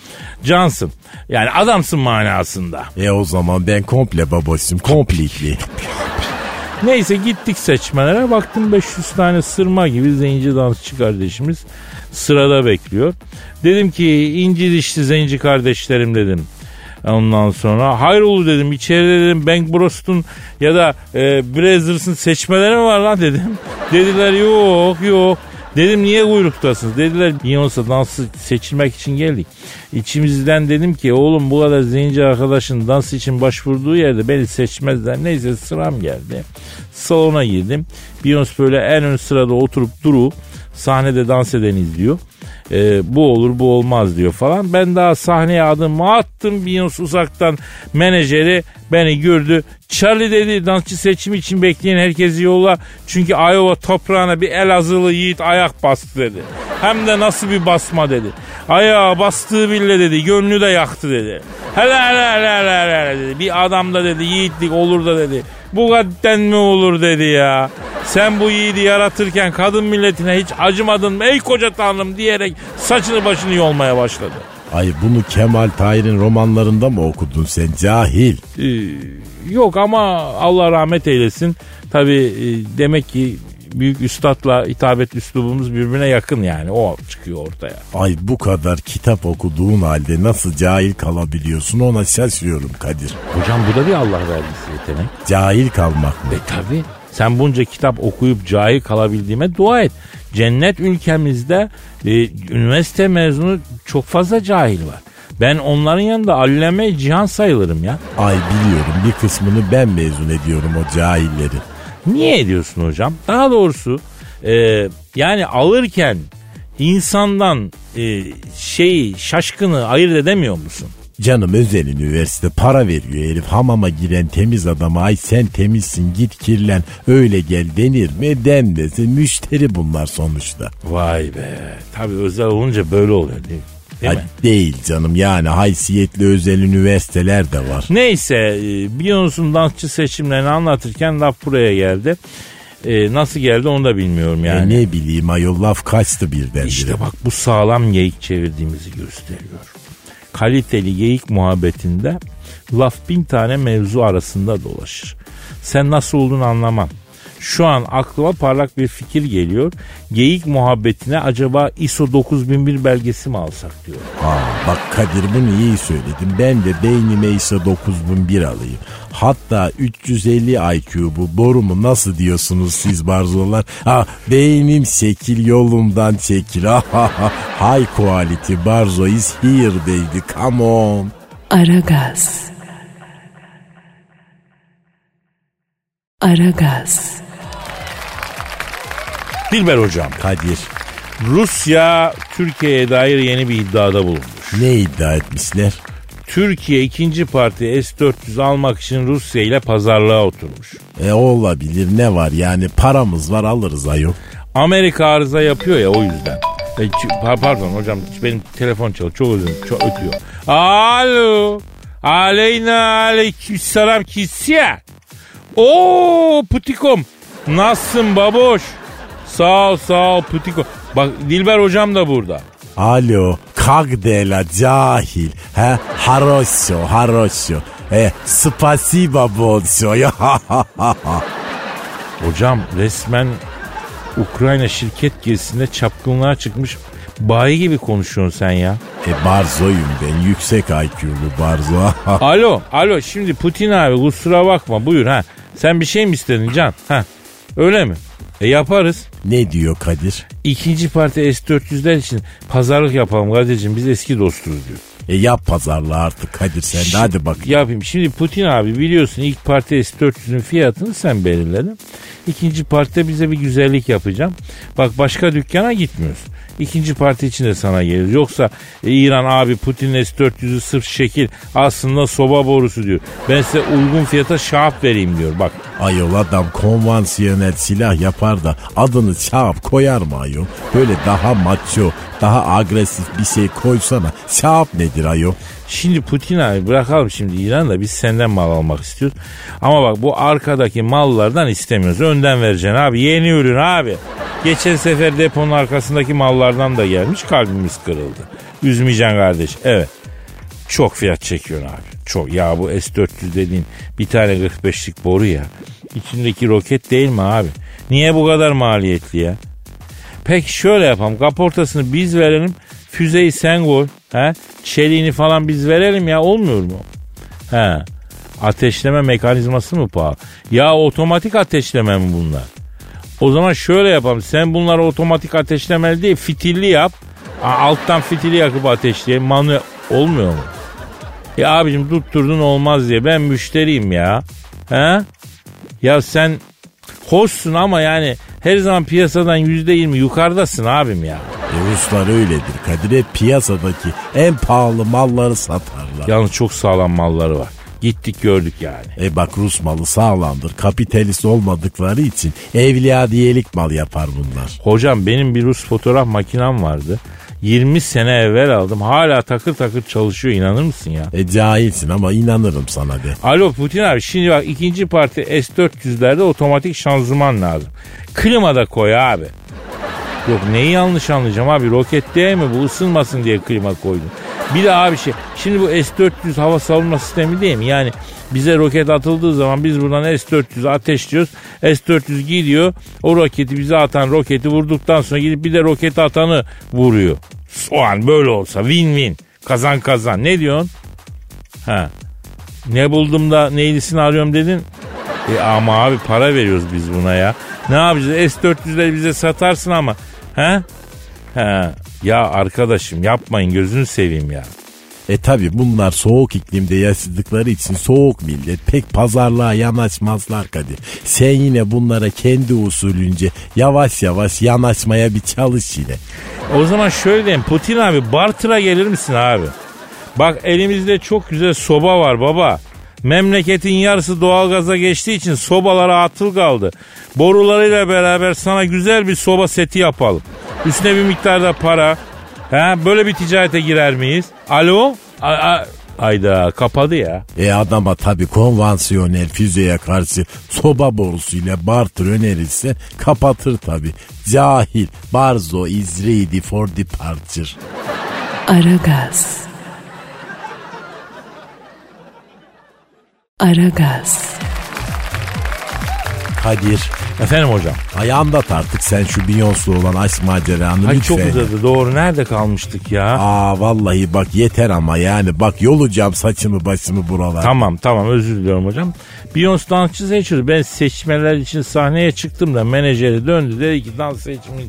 Cansın. Yani adamsın manasında. E o zaman ben komple baboşum. Completely. [laughs] Neyse gittik seçmelere. Baktım 500 tane sırma gibi zenci dansçı kardeşimiz sırada bekliyor. Dedim ki inci dişli zenci kardeşlerim dedim. Ondan sonra hayrolu dedim içeride dedim Bank Bros'un ya da e, Brazzers'ın seçmeleri mi var lan dedim. Dediler yok yok. Dedim niye kuyruktasınız? Dediler Beyoncé dansı seçilmek için geldik. İçimizden dedim ki oğlum bu kadar zenci arkadaşın dans için başvurduğu yerde beni seçmezler. Neyse sıram geldi. Salona girdim. Beyoncé böyle en ön sırada oturup duru sahnede dans eden izliyor. Ee, bu olur bu olmaz diyor falan. Ben daha sahneye adımımı attım. Beyoncé uzaktan menajeri beni gördü. Charlie dedi dansçı seçimi için bekleyen herkesi yolla. Çünkü Iowa toprağına bir Elazığlı yiğit ayak bastı dedi. Hem de nasıl bir basma dedi. Ayağa bastığı bile dedi. Gönlü de yaktı dedi. Hele hele hele hele, hele dedi. Bir adamda dedi yiğitlik olur da dedi. Bu kadden mi olur dedi ya. Sen bu yiğidi yaratırken kadın milletine hiç acımadın mı ey koca tanrım diyerek saçını başını yolmaya başladı. Ay bunu Kemal Tahir'in romanlarında mı okudun sen cahil? Ee, yok ama Allah rahmet eylesin. Tabi demek ki büyük üstadla hitabet üslubumuz birbirine yakın yani o çıkıyor ortaya. Ay bu kadar kitap okuduğun halde nasıl cahil kalabiliyorsun ona şaşıyorum Kadir. Hocam bu da bir Allah vergisi yetenek. Cahil kalmak mı? E tabi sen bunca kitap okuyup cahil kalabildiğime dua et. Cennet ülkemizde e, üniversite mezunu çok fazla cahil var. Ben onların yanında allame cihan sayılırım ya. Ay biliyorum bir kısmını ben mezun ediyorum o cahilleri. Niye ediyorsun hocam? Daha doğrusu e, yani alırken insandan e, şeyi şaşkını ayırt edemiyor musun? Canım özel üniversite para veriyor herif hamama giren temiz adama ay sen temizsin git kirlen öyle gel denir mi denmesi müşteri bunlar sonuçta. Vay be tabi özel olunca böyle oluyor değil mi? Değil mi? değil canım yani haysiyetli özel üniversiteler de var. Neyse e, Beyoncé'un dansçı seçimlerini anlatırken laf buraya geldi. E, nasıl geldi onu da bilmiyorum E yani. ne bileyim ayol laf kaçtı birdenbire. İşte bak bu sağlam geyik çevirdiğimizi gösteriyor. Kaliteli geyik muhabbetinde laf bin tane mevzu arasında dolaşır. Sen nasıl olduğunu anlamam. Şu an aklıma parlak bir fikir geliyor. Geyik muhabbetine acaba ISO 9001 belgesi mi alsak diyor. Aa, bak Kadir bunu iyi söyledin. Ben de beynime ise 9001 alayım. Hatta 350 IQ bu borumu nasıl diyorsunuz siz barzolar? Ha, beynim şekil yolumdan çekil. [laughs] Ha, ha, ha. High quality barzo is here baby come on. Aragaz. Aragaz. Dilber hocam. Kadir Rusya Türkiye'ye dair yeni bir iddiada bulunmuş. ne iddia etmişler? Türkiye ikinci parti S-400 almak için Rusya ile pazarlığa oturmuş. E olabilir ne var yani paramız var alırız ayol. Amerika arıza yapıyor ya o yüzden. E, pardon hocam benim telefon çalıyor çok özür çok ötüyor. Alo. Aleyna aleykümselam kisya. Oo Putikom. Nasılsın baboş? Sağ ol sağ ol Putikom. Bak Dilber hocam da burada. Alo, kagdela cahil. He, haroşo, haroşo. E, spasiba bolşo. Ya, [laughs] Hocam resmen Ukrayna şirket gezisinde çapkınlığa çıkmış bayi gibi konuşuyorsun sen ya. e, barzoyum ben. Yüksek IQ'lu barzo. [laughs] Alo, alo şimdi Putin abi kusura bakma buyur ha. Sen bir şey mi istedin Can? Ha. Öyle mi? E yaparız. ne diyor Kadir? İkinci parti S-400'ler için pazarlık yapalım kardeşim biz eski dostuz diyor. E yap pazarlığı artık Kadir sen de hadi bak. Yapayım. Şimdi Putin abi biliyorsun ilk parti S-400'ün fiyatını sen belirledin. İkinci partide bize bir güzellik yapacağım. Bak başka dükkana gitmiyoruz. İkinci parti için de sana gelir. Yoksa e, İran abi Putin'in S-400'ü sırf şekil aslında soba borusu diyor. Ben size uygun fiyata şahap vereyim diyor. Bak Ayol adam konvansiyonel silah yapar da adını çağap koyar mı ayol? Böyle daha macho, daha agresif bir şey koysana. Çağap nedir ayol? Şimdi Putin abi bırakalım şimdi İran'da biz senden mal almak istiyoruz. Ama bak bu arkadaki mallardan istemiyoruz. Önden vereceksin abi. Yeni ürün abi. Geçen sefer deponun arkasındaki mallardan da gelmiş kalbimiz kırıldı. Üzmeyeceksin kardeş. Evet. Çok fiyat çekiyorsun abi. Çok. Ya bu S-400 dediğin bir tane 45'lik boru ya. İçindeki roket değil mi abi? Niye bu kadar maliyetli ya? Peki şöyle yapalım. Kaportasını biz verelim. Füzeyi sen koy. He? Çeliğini falan biz verelim ya. Olmuyor mu? He. Ateşleme mekanizması mı pahalı? Ya otomatik ateşleme mi bunlar? O zaman şöyle yapalım. Sen bunları otomatik ateşlemeli değil fitilli yap. Alttan fitili yakıp ateşleyelim. Manuel olmuyor mu? Ya abicim tutturdun olmaz diye. Ben müşteriyim ya. He? Ya sen hoşsun ama yani her zaman piyasadan yüzde yirmi yukarıdasın abim ya. E Ruslar öyledir Kadir. Hep piyasadaki en pahalı malları satarlar. Yalnız çok sağlam malları var. Gittik gördük yani. E bak Rus malı sağlamdır. Kapitalist olmadıkları için evliya diyelik mal yapar bunlar. Hocam benim bir Rus fotoğraf makinem vardı. 20 sene evvel aldım. Hala takır takır çalışıyor inanır mısın ya? E cahilsin ama inanırım sana de. Alo Putin abi şimdi bak ikinci parti S-400'lerde otomatik şanzıman lazım. Klima da koy abi. Yok neyi yanlış anlayacağım abi roket değil mi bu ısınmasın diye klima koydum. Bir de abi şey şimdi bu S-400 hava savunma sistemi değil mi? Yani bize roket atıldığı zaman biz buradan S-400 ateşliyoruz. S-400 gidiyor o roketi bize atan roketi vurduktan sonra gidip bir de roketi atanı vuruyor. O an böyle olsa win-win kazan kazan ne diyorsun? Ha. Ne buldum da neylisini arıyorum dedin. E ama abi para veriyoruz biz buna ya. Ne yapacağız? S-400'leri bize satarsın ama. He? He. Ya arkadaşım yapmayın gözünü seveyim ya. E tabi bunlar soğuk iklimde yaşadıkları için soğuk millet pek pazarlığa yanaşmazlar Kadir. Sen yine bunlara kendi usulünce yavaş yavaş yanaşmaya bir çalış yine. O zaman şöyle diyeyim. Putin abi Bartır'a gelir misin abi? Bak elimizde çok güzel soba var baba. Memleketin yarısı doğalgaza geçtiği için sobalara atıl kaldı. Borularıyla beraber sana güzel bir soba seti yapalım. Üstüne bir miktarda para. Ha, böyle bir ticarete girer miyiz? Alo? A- a- Ayda kapadı ya. E adama tabi konvansiyonel füzeye karşı soba borusuyla barter önerirse kapatır tabi. Cahil, barzo is ready for departure. Aragaz. Aragaz. Kadir, Efendim hocam. ayağımda artık sen şu Beyoncé'lu olan aşk maceranı Ay lütfen. çok uzadı. Doğru nerede kalmıştık ya? Aa vallahi bak yeter ama yani bak yolacağım saçımı başımı buralar. Tamam tamam özür diliyorum hocam. Beyoncé dansçı seçiyordu. Ben seçmeler için sahneye çıktım da menajeri döndü. Dedi ki dans seçimi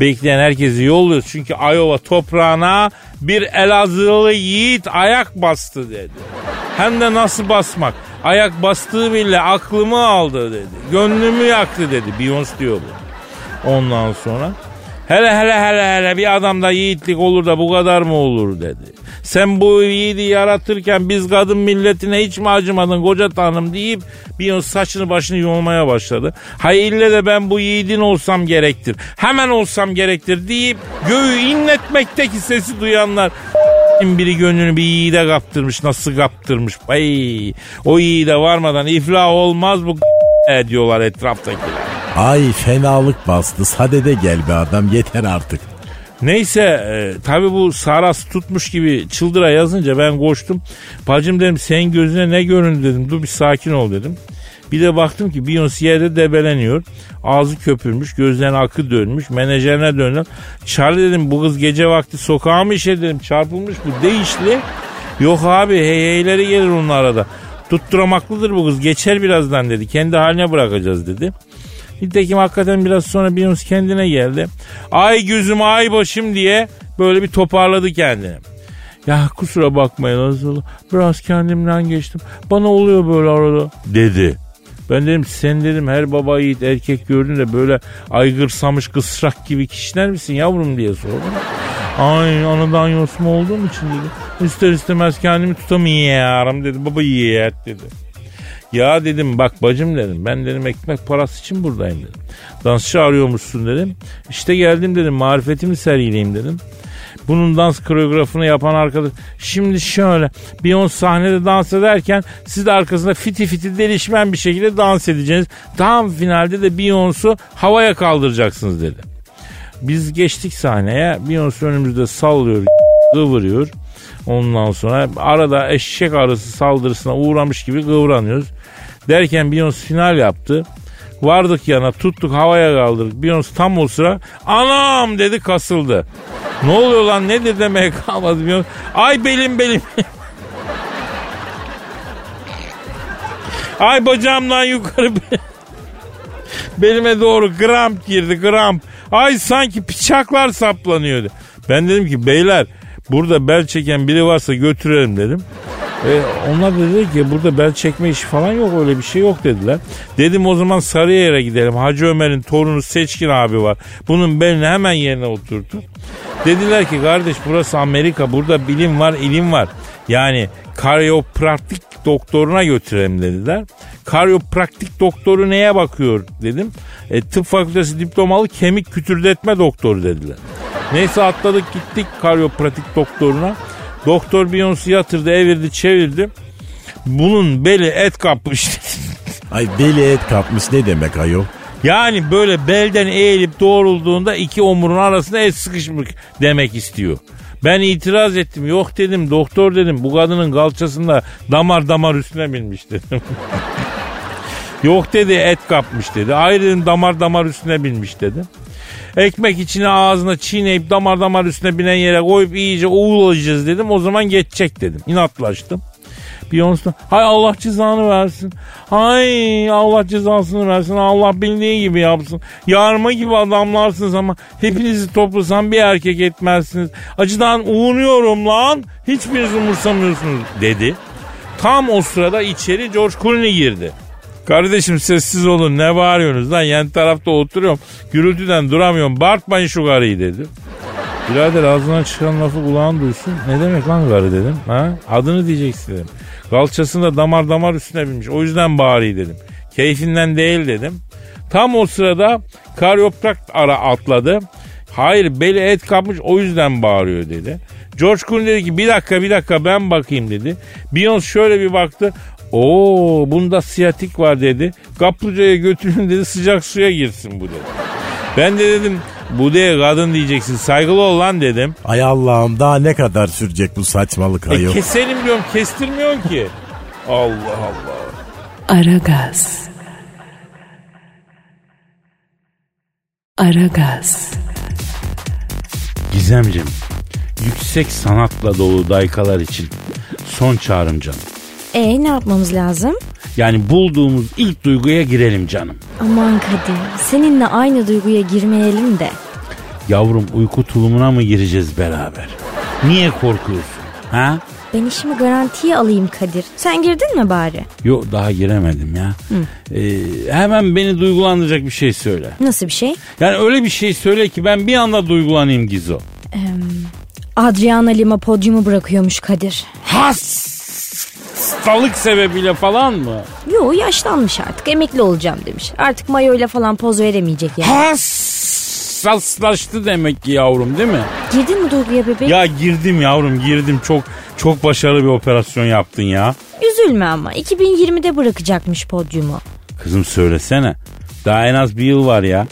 bekleyen herkesi yolluyoruz. Çünkü Iowa toprağına bir Elazığlı yiğit ayak bastı dedi. Hem de nasıl basmak? Ayak bastığı bile aklımı aldı dedi. Gönlümü yaktı dedi. Beyoncé diyor bu. Ondan sonra hele hele hele hele bir adamda yiğitlik olur da bu kadar mı olur dedi. Sen bu yiğidi yaratırken biz kadın milletine hiç mi acımadın koca tanrım deyip bir saçını başını yolmaya başladı. Hay ille de ben bu yiğidin olsam gerektir. Hemen olsam gerektir deyip göğü inletmekteki sesi duyanlar biri gönlünü bir yiğide kaptırmış nasıl kaptırmış. Ay, o yiğide varmadan iflah olmaz bu [laughs] diyorlar etraftakiler. Ay fenalık bastı sadede gel be adam yeter artık. Neyse e, tabi bu sarası tutmuş gibi çıldıra yazınca ben koştum. Bacım dedim senin gözüne ne göründü dedim. Dur bir sakin ol dedim. Bir de baktım ki Beyoncé yerde debeleniyor. Ağzı köpürmüş, gözlerine akı dönmüş. Menajerine döndüm. Charlie dedim bu kız gece vakti sokağa mı işe dedim. Çarpılmış bu değişli. Yok abi hey heyleri gelir onun arada. Tutturamaklıdır bu kız geçer birazdan dedi. Kendi haline bırakacağız dedi. Nitekim hakikaten biraz sonra Beyoncé kendine geldi. Ay gözüm ay başım diye böyle bir toparladı kendini. Ya kusura bakmayın Azralı. Biraz kendimden geçtim. Bana oluyor böyle arada. Dedi. Ben dedim sen dedim her baba yiğit erkek gördün de böyle aygırsamış kısrak gibi kişiler misin yavrum diye sordum. Ay anadan yosma olduğum için dedi. İster istemez kendimi tutamıyorum dedi. Baba yiğit dedi. Ya dedim bak bacım dedim ben dedim ekmek parası için buradayım dedim. Dansçı arıyormuşsun dedim. İşte geldim dedim marifetimi sergileyim dedim. Bunun dans koreografını yapan arkadaş. Şimdi şöyle Beyoncé sahnede dans ederken siz de arkasında fiti fiti delişmen bir şekilde dans edeceksiniz. Tam finalde de Beyoncé'u havaya kaldıracaksınız dedi. Biz geçtik sahneye. Beyoncé önümüzde sallıyor, kıvırıyor. Ondan sonra arada eşek arısı saldırısına uğramış gibi kıvranıyoruz. Derken Beyoncé final yaptı. Vardık yana tuttuk havaya kaldırdık. Beyoncé tam o sıra anam dedi kasıldı. Ne oluyor lan nedir demeye [laughs] kalmadı Beyoncé. Ay belim belim. Ay bacağımdan yukarı belime doğru gramp girdi gramp. Ay sanki bıçaklar saplanıyordu. Ben dedim ki beyler burada bel çeken biri varsa götürelim dedim. E, onlar da dedi ki burada bel çekme işi falan yok öyle bir şey yok dediler. Dedim o zaman Sarıyer'e gidelim. Hacı Ömer'in torunu Seçkin abi var. Bunun belini hemen yerine oturttu. Dediler ki kardeş burası Amerika burada bilim var ilim var. Yani karyopraktik doktoruna götürelim dediler. Karyopraktik doktoru neye bakıyor dedim. E, tıp fakültesi diplomalı kemik kütürdetme doktoru dediler. Neyse atladık gittik karyopratik doktoruna. Doktor Beyoncé yatırdı evirdi çevirdi. Bunun beli et kapmış. [laughs] Ay beli et kapmış ne demek ayol? yani böyle belden eğilip doğrulduğunda iki omurun arasında et sıkışmış demek istiyor. Ben itiraz ettim. Yok dedim doktor dedim bu kadının kalçasında damar damar üstüne binmiş dedim. [laughs] Yok dedi et kapmış dedi. Dedim damar damar üstüne binmiş dedim. Ekmek içine ağzına çiğneyip damar damar üstüne binen yere koyup iyice uğulayacağız dedim. O zaman geçecek dedim. İnatlaştım. Beyoncé hay Allah cezanı versin. Hay Allah cezasını versin. Allah bildiği gibi yapsın. Yarma gibi adamlarsınız ama hepinizi toplasam bir erkek etmezsiniz. Acıdan uğruyorum lan. Hiçbiriniz umursamıyorsunuz dedi. Tam o sırada içeri George Clooney girdi. Kardeşim sessiz olun ne bağırıyorsunuz lan yan tarafta oturuyorum. Gürültüden duramıyorum bağırtmayın şu karıyı dedi. Birader ağzından çıkan lafı kulağın duysun. Ne demek lan karı dedim. Ha? Adını diyeceksin dedim. Kalçasında damar damar üstüne binmiş. O yüzden bağırıyı dedim. Keyfinden değil dedim. Tam o sırada karyoprak ara atladı. Hayır beli et kapmış o yüzden bağırıyor dedi. George Clooney dedi ki bir dakika bir dakika ben bakayım dedi. Beyoncé şöyle bir baktı. Oo bunda siyatik var dedi. Kaplıcaya götürün dedi sıcak suya girsin bu dedi. Ben de dedim bu diye kadın diyeceksin saygılı ol lan dedim. Ay Allah'ım daha ne kadar sürecek bu saçmalık E ayol? keselim diyorum kestirmiyorsun ki. Allah Allah. Aragaz. Aragaz. Gizemcim yüksek sanatla dolu daykalar için son çağrım canım. E ne yapmamız lazım? Yani bulduğumuz ilk duyguya girelim canım. Aman Kadir seninle aynı duyguya girmeyelim de. Yavrum uyku tulumuna mı gireceğiz beraber? Niye korkuyorsun? Ha? Ben işimi garantiye alayım Kadir. Sen girdin mi bari? Yok daha giremedim ya. Ee, hemen beni duygulandıracak bir şey söyle. Nasıl bir şey? Yani öyle bir şey söyle ki ben bir anda duygulanayım Gizo. Adriana Lima podyumu bırakıyormuş Kadir. Hastalık sebebiyle falan mı? Yo yaşlanmış artık emekli olacağım demiş. Artık mayoyla falan poz veremeyecek yani. Hassaslaştı demek ki yavrum değil mi? Girdin mi duyguya bebeğim? Ya girdim yavrum girdim çok çok başarılı bir operasyon yaptın ya. Üzülme ama 2020'de bırakacakmış podyumu. Kızım söylesene. Daha en az bir yıl var ya.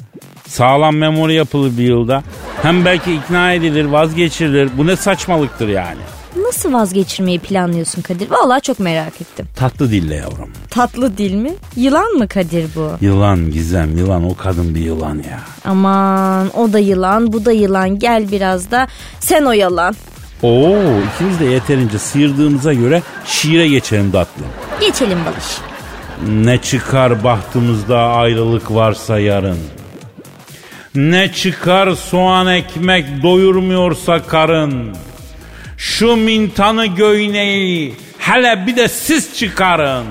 Sağlam memori yapılır bir yılda. Hem belki ikna edilir, vazgeçirilir. Bu ne saçmalıktır yani. Nasıl vazgeçirmeyi planlıyorsun Kadir? Vallahi çok merak ettim. Tatlı dille yavrum. Tatlı dil mi? Yılan mı Kadir bu? Yılan Gizem, yılan o kadın bir yılan ya. Aman o da yılan bu da yılan gel biraz da sen oyalan. Oo ikimiz de yeterince sıyırdığımıza göre şiire geçelim tatlım. Geçelim Balış. Ne çıkar bahtımızda ayrılık varsa yarın. Ne çıkar soğan ekmek doyurmuyorsa karın. Şu mintanı göyneyi hele bir de siz çıkarın.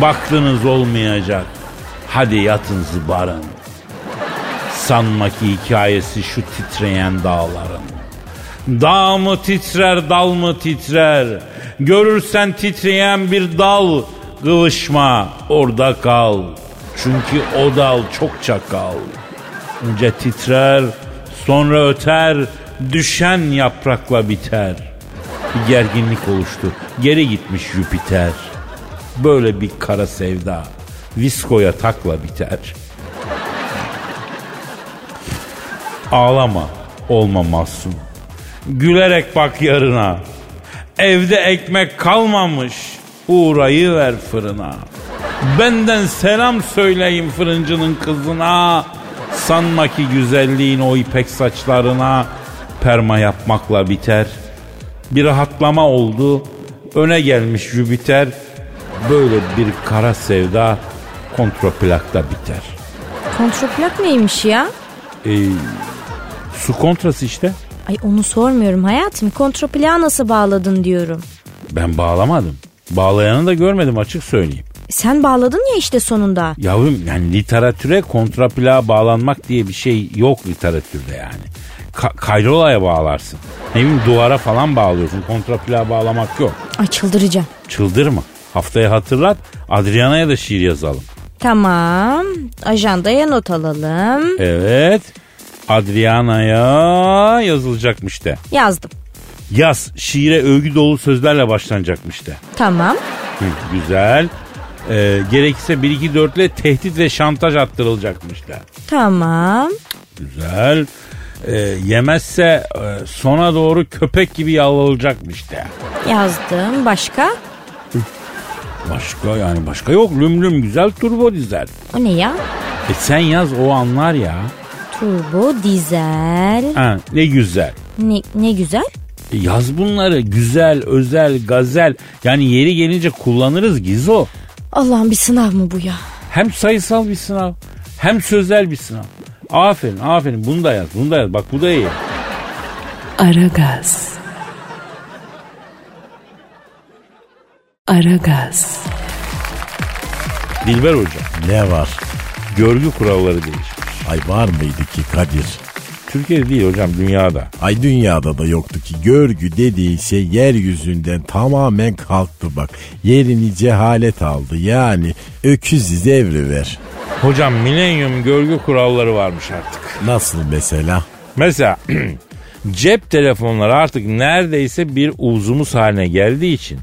Baktınız olmayacak. Hadi yatın zıbarın. Sanma ki hikayesi şu titreyen dağların. Dağ mı titrer, dal mı titrer? Görürsen titreyen bir dal, kıvışma, orada kal. Çünkü o dal çok çakal. Önce titrer, sonra öter, düşen yaprakla biter. Bir gerginlik oluştu, geri gitmiş Jüpiter. Böyle bir kara sevda, viskoya takla biter. Ağlama, olma mahzun. Gülerek bak yarına. Evde ekmek kalmamış. Uğrayı ver fırına. Benden selam söyleyin fırıncının kızına. Sanma ki güzelliğin o ipek saçlarına perma yapmakla biter. Bir rahatlama oldu. Öne gelmiş Jüpiter. Böyle bir kara sevda kontraplakta biter. Kontraplak neymiş ya? Ee, su kontrası işte. Ay onu sormuyorum hayatım. Kontraplağı nasıl bağladın diyorum. Ben bağlamadım. Bağlayanı da görmedim açık söyleyeyim. Sen bağladın ya işte sonunda. Yavrum yani literatüre kontraplağa bağlanmak diye bir şey yok literatürde yani. Ka- kayrolaya bağlarsın. Ne bileyim duvara falan bağlıyorsun. Kontraplağa bağlamak yok. Ay çıldıracağım. Çıldırma. Haftaya hatırlat. Adriana'ya da şiir yazalım. Tamam. Ajandaya not alalım. Evet. Adriana'ya yazılacakmış de. Yazdım. Yaz. Şiire övgü dolu sözlerle başlanacakmış de. Tamam. Hı, güzel. Ee, gerekirse 1 2 4 ile tehdit ve şantaj attırılacakmış da. Tamam. Güzel. Ee, yemezse e, sona doğru köpek gibi yalvarılacakmış da. Yazdım. Başka? Başka yani başka yok. Lüm lüm güzel turbo dizel. O ne ya? E sen yaz o anlar ya. Turbo, dizel. Ha, ne güzel. Ne, ne güzel. E yaz bunları güzel, özel, gazel. Yani yeri gelince kullanırız Gizo. Allah'ım bir sınav mı bu ya? Hem sayısal bir sınav hem sözel bir sınav. Aferin aferin bunu da yaz bunu da yaz bak bu da iyi. Aragaz. Aragaz. Dilber Hoca Ne var? görgü kuralları değişmiş. Ay var mıydı ki Kadir? Türkiye'de değil hocam dünyada. Ay dünyada da yoktu ki görgü dediğin şey yeryüzünden tamamen kalktı bak. Yerini cehalet aldı yani öküz evriver. Hocam milenyum görgü kuralları varmış artık. Nasıl mesela? Mesela [clears throat] cep telefonları artık neredeyse bir uzumuz haline geldiği için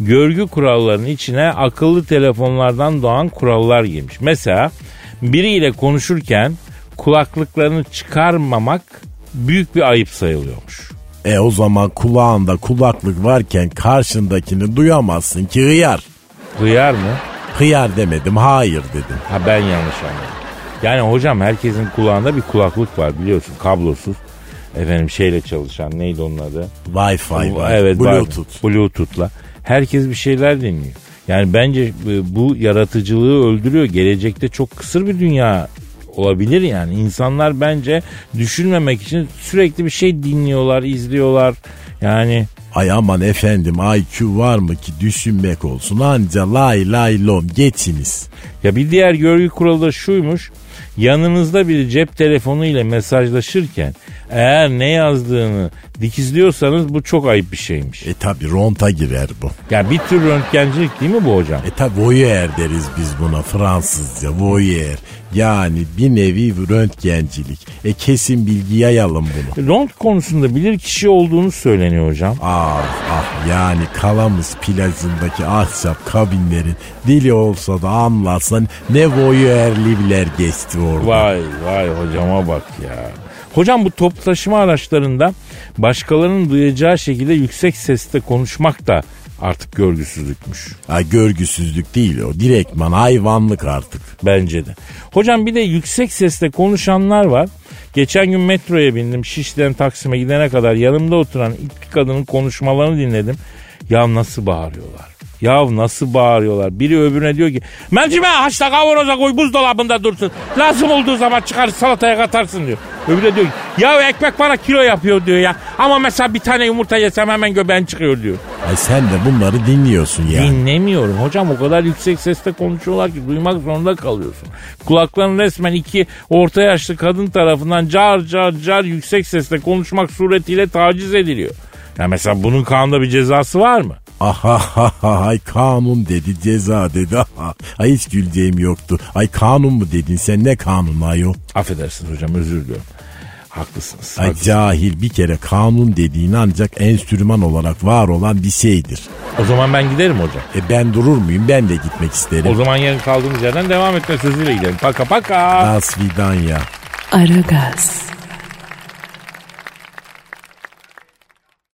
görgü kurallarının içine akıllı telefonlardan doğan kurallar girmiş. Mesela biriyle konuşurken kulaklıklarını çıkarmamak büyük bir ayıp sayılıyormuş. E o zaman kulağında kulaklık varken karşındakini duyamazsın ki hıyar. Hıyar mı? Hıyar demedim hayır dedim. Ha ben yanlış anladım. Yani hocam herkesin kulağında bir kulaklık var biliyorsun kablosuz. Efendim şeyle çalışan neydi onun adı? Wi-Fi var. Evet. Bluetooth. Bluetooth'la. Herkes bir şeyler dinliyor. Yani bence e, bu yaratıcılığı öldürüyor. Gelecekte çok kısır bir dünya olabilir yani. İnsanlar bence düşünmemek için sürekli bir şey dinliyorlar, izliyorlar. Yani Ay aman efendim IQ var mı ki düşünmek olsun anca lay lay lom geçiniz. ya bir diğer görgü kuralı da şuymuş. Yanınızda bir cep telefonu ile mesajlaşırken eğer ne yazdığını dikizliyorsanız bu çok ayıp bir şeymiş. E tabi ronta girer bu. Ya bir tür röntgencilik değil mi bu hocam? E tabi voyeur deriz biz buna Fransızca voyeur. Yani bir nevi röntgencilik. E kesin bilgi yayalım bunu. Ront konusunda bilir kişi olduğunu söyleniyor hocam. Ah ah yani Kalamız plajındaki ahşap kabinlerin dili olsa da anlatsan ne voyeurliler geçti orada. Vay vay hocama bak ya. Hocam bu toplu taşıma araçlarında başkalarının duyacağı şekilde yüksek sesle konuşmak da artık görgüsüzlükmüş. Ha, görgüsüzlük değil o direktman hayvanlık artık. Bence de. Hocam bir de yüksek sesle konuşanlar var. Geçen gün metroya bindim. Şişli'den Taksim'e gidene kadar yanımda oturan iki kadının konuşmalarını dinledim. Ya nasıl bağırıyorlar? Ya nasıl bağırıyorlar? Biri öbürüne diyor ki mercimeği haşla kavanoza koy buzdolabında dursun. Lazım olduğu zaman çıkar salataya katarsın diyor. Öbürü de diyor ki, ya ekmek bana kilo yapıyor diyor ya. Ama mesela bir tane yumurta yesem hemen göbeğin çıkıyor diyor. Ay sen de bunları dinliyorsun ya. Dinlemiyorum hocam o kadar yüksek sesle konuşuyorlar ki duymak zorunda kalıyorsun. Kulakların resmen iki orta yaşlı kadın tarafından car car car yüksek sesle konuşmak suretiyle taciz ediliyor. Ya mesela bunun kanunda bir cezası var mı? Aha ha ha ay kanun dedi ceza dedi aha. Ay hiç güleceğim yoktu. Ay kanun mu dedin sen ne kanun ayol? Affedersiniz hocam özür diliyorum. Haklısınız. Ay haklısınız. cahil bir kere kanun dediğin ancak enstrüman olarak var olan bir şeydir. O zaman ben giderim hocam. E ben durur muyum ben de gitmek isterim. O zaman yarın kaldığımız yerden devam etme sözüyle gidelim. Paka paka. Asvidan ya. Aragaz.